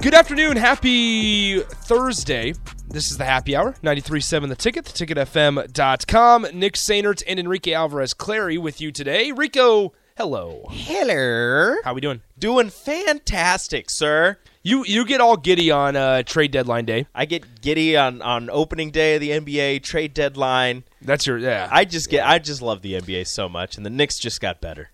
Good afternoon. Happy Thursday. This is the happy hour. 93.7 The Ticket, theticketfm.com. Nick Sainert and Enrique Alvarez Clary with you today. Rico, hello. Hello. How we doing? Doing fantastic, sir. You you get all giddy on uh, trade deadline day. I get giddy on, on opening day of the NBA trade deadline. That's your yeah. I just get I just love the NBA so much, and the Knicks just got better.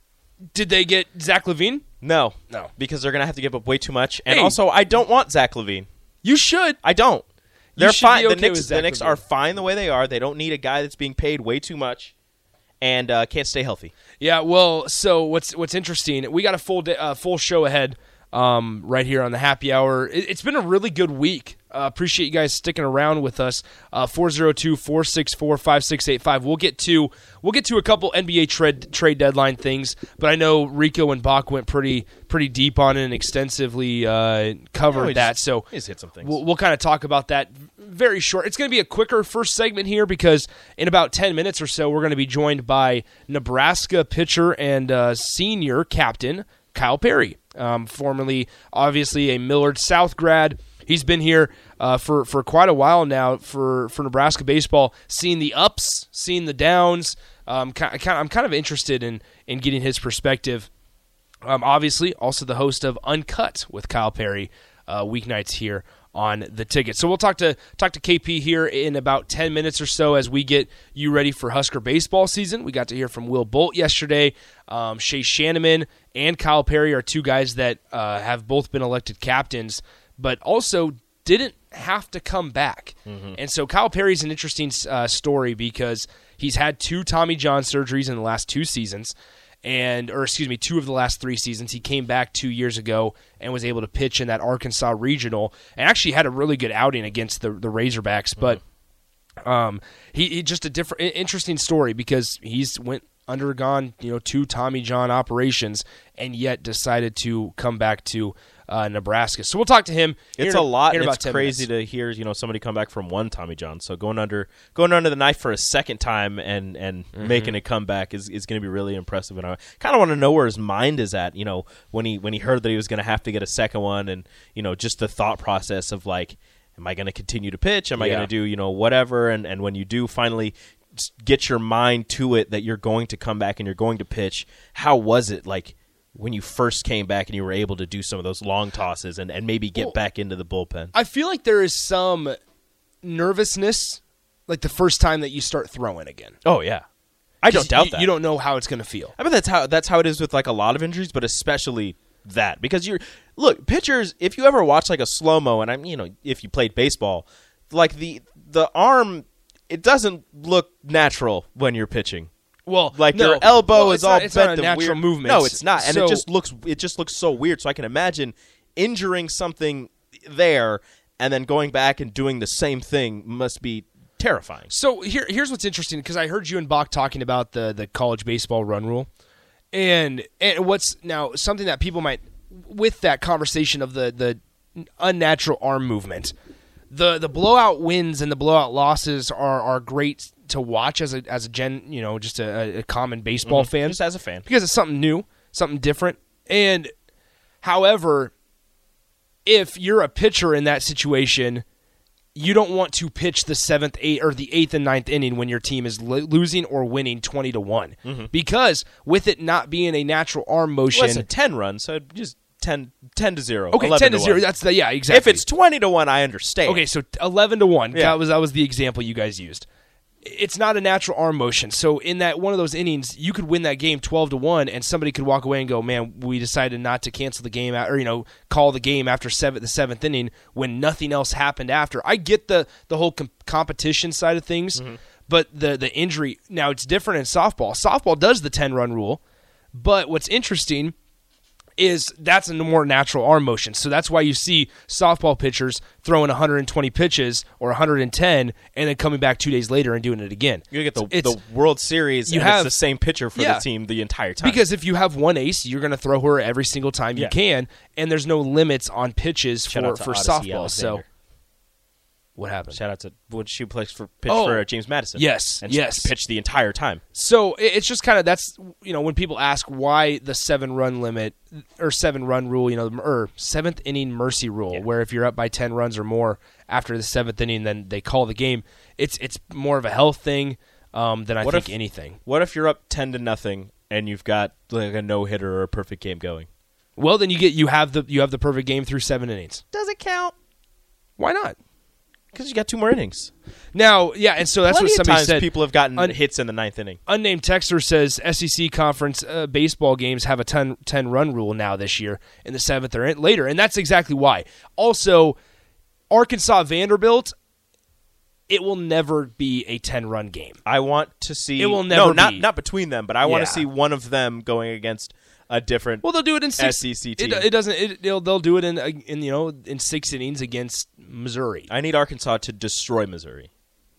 Did they get Zach LaVine? No, No. because they're gonna have to give up way too much, and Hey. also I don't want Zach LaVine. You should. I don't. You They're should fine. be the okay Knicks, with the Zach Knicks Levine. are fine the way they are. They don't need a guy that's being paid way too much, and uh, can't stay healthy. Yeah, well, so what's what's interesting? We got a full day, uh, full show ahead um, right here on the happy hour. It, it's been a really good week. Uh, appreciate you guys sticking around with us. Uh, 402-464-5685. We'll get to we'll get to a couple NBA trade trade deadline things, but I know Rico and Bach went pretty pretty deep on it and extensively uh, covered we that. just- So just hit some things. We'll, we'll kind of talk about that very short. It's going to be a quicker first segment here because in about 10 minutes or so, we're going to be joined by Nebraska pitcher and uh, senior captain Kyle Perry, um, formerly, obviously, a Millard South grad. He's been here uh, for, for quite a while now for, for Nebraska baseball, seeing the ups, seeing the downs. Um, ki- ki- I'm kind of interested in, in getting his perspective um, obviously, also the host of Uncut with Kyle Perry, uh, weeknights here on the ticket. So we'll talk to talk to KP here in about ten minutes or so as we get you ready for Husker baseball season. We got to hear from Will Bolt yesterday. Um, Shay Schanaman and Kyle Perry are two guys that uh, have both been elected captains, but also didn't have to come back. And so Kyle Perry's an interesting uh, story because he's had two Tommy John surgeries in the last two seasons and or excuse me, two of the last three seasons. He came back two years ago and was able to pitch in that Arkansas regional, and actually had a really good outing against the the Razorbacks. But um, he, he just a different, interesting story because he's went undergone you know two Tommy John operations and yet decided to come back to uh, Nebraska. So we'll talk to him. It's in a lot. it's 10 crazy minutes. to hear you know somebody come back from one Tommy John. So going under going under the knife for a second time and and Mm-hmm. making a comeback is, is going to be really impressive. And I kind of want to know where his mind is at. You know when he when he heard that he was going to have to get a second one, and you know just the thought process of like, am I going to continue to pitch? Am I Yeah. going to do you know whatever? And and when you do finally get your mind to it that you're going to come back and you're going to pitch, how was it like? When you first came back and you were able to do some of those long tosses and, and maybe get Well, back into the bullpen. I feel like there is some nervousness, like the first time that you start throwing again. Oh yeah, I don't doubt you, that. You don't know how it's going to feel. I mean that's how that's how it is with like a lot of injuries, but especially that because you're look pitchers. If you ever watch like a slow mo, and I'm you know if you played baseball, like the the arm, it doesn't look natural when you're pitching. Well, Like no, your elbow well, is all not, it's bent not natural weird. movement. No, it's not, and So- it just looks it just looks so weird. So I can imagine injuring something there and then going back and doing the same thing must be terrifying. So here, here's what's interesting because I heard you and Bach talking about the the college baseball run rule, and and what's now something that people might with that conversation of the the unnatural arm movement, the the blowout wins and the blowout losses are are great to watch as a as a gen you know just a, a common baseball mhm. fan Just as a fan. because it's something new, something different. And however, if you're a pitcher in that situation, you don't want to pitch the seventh, eight, or the eighth and ninth inning when your team is lo- losing or winning twenty to one, mm-hmm. because with it not being a natural arm motion, Well, it's a ten run, so just 10, 10 to zero. okay, 11 ten to zero. That's the yeah, exactly. If it's twenty to one, I understand. Okay, so eleven to one. Yeah. That was that was the example you guys used. It's not a natural arm motion. So in that one of those innings, you could win that game twelve to one, and somebody could walk away and go, "Man, we decided not to cancel the game, out, or you know, call the game after seven, the seventh inning when nothing else happened after." I get the the whole com- competition side of things, mm-hmm. but the the injury now it's different in softball. Softball does the 10 run rule, but what's interesting is that's a more natural arm motion. So that's why you see softball pitchers throwing 120 pitches or 110 and then coming back 2 days later and doing it again. You get the, It's- the World Series. you and have- it's the same pitcher for Yeah. the team the entire time. because if you have one ace, you're going to throw her every single time you Yeah. can and there's no limits on pitches Shout for for Odicci softball. So Alexander. What happened? shout out to when she plays for pitch Oh. for uh, James Madison. Yes, and she yes. pitched the entire time. So it's just kind of that's you know when people ask why the seven run limit or seven run rule, you know, or seventh inning mercy rule, where if you're up by ten runs or more after the seventh inning, then they call the game. It's it's more of a health thing um, than I What think if- anything. What if you're up ten to nothing and you've got like a no hitter or a perfect game going? Well, then you get you have the you have the perfect game through seven innings. Does it count? Why not? Because you got two more innings. Now, yeah, and so that's Plenty what somebody said. people have gotten Un- hits in the ninth inning. unnamed texter says SEC conference uh, baseball games have a 10, 10 run rule now this year in the seventh or later, and that's exactly why. Also, Arkansas Vanderbilt, it will never be a ten run game. I want to see. It will no, never not be. not between them, but I want to see one of them going against a different. Well, they'll do it in six. SEC It, team. it doesn't. It, they'll they'll do it in in you know in six innings against Missouri. I need Arkansas to destroy Missouri.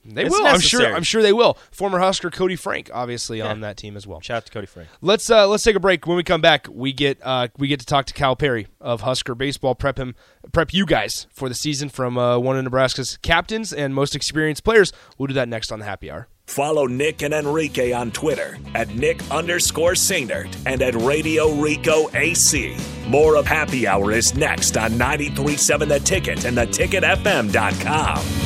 They It's will. I'm sure. I'm sure they will. Former Husker Cody Frank, obviously on that team as well. Shout out to Cody Frank. Let's uh, let's take a break. When we come back, we get uh, we get to talk to Cal Perry of Husker baseball. Prep him, prep you guys for the season from uh, one of Nebraska's captains and most experienced players. We'll do that next on the Happy Hour. Follow Nick and Enrique on Twitter at Nick underscore Sainert and at Radio Rico AC. More of Happy Hour is next on 937 The Ticket and theticketfm.com.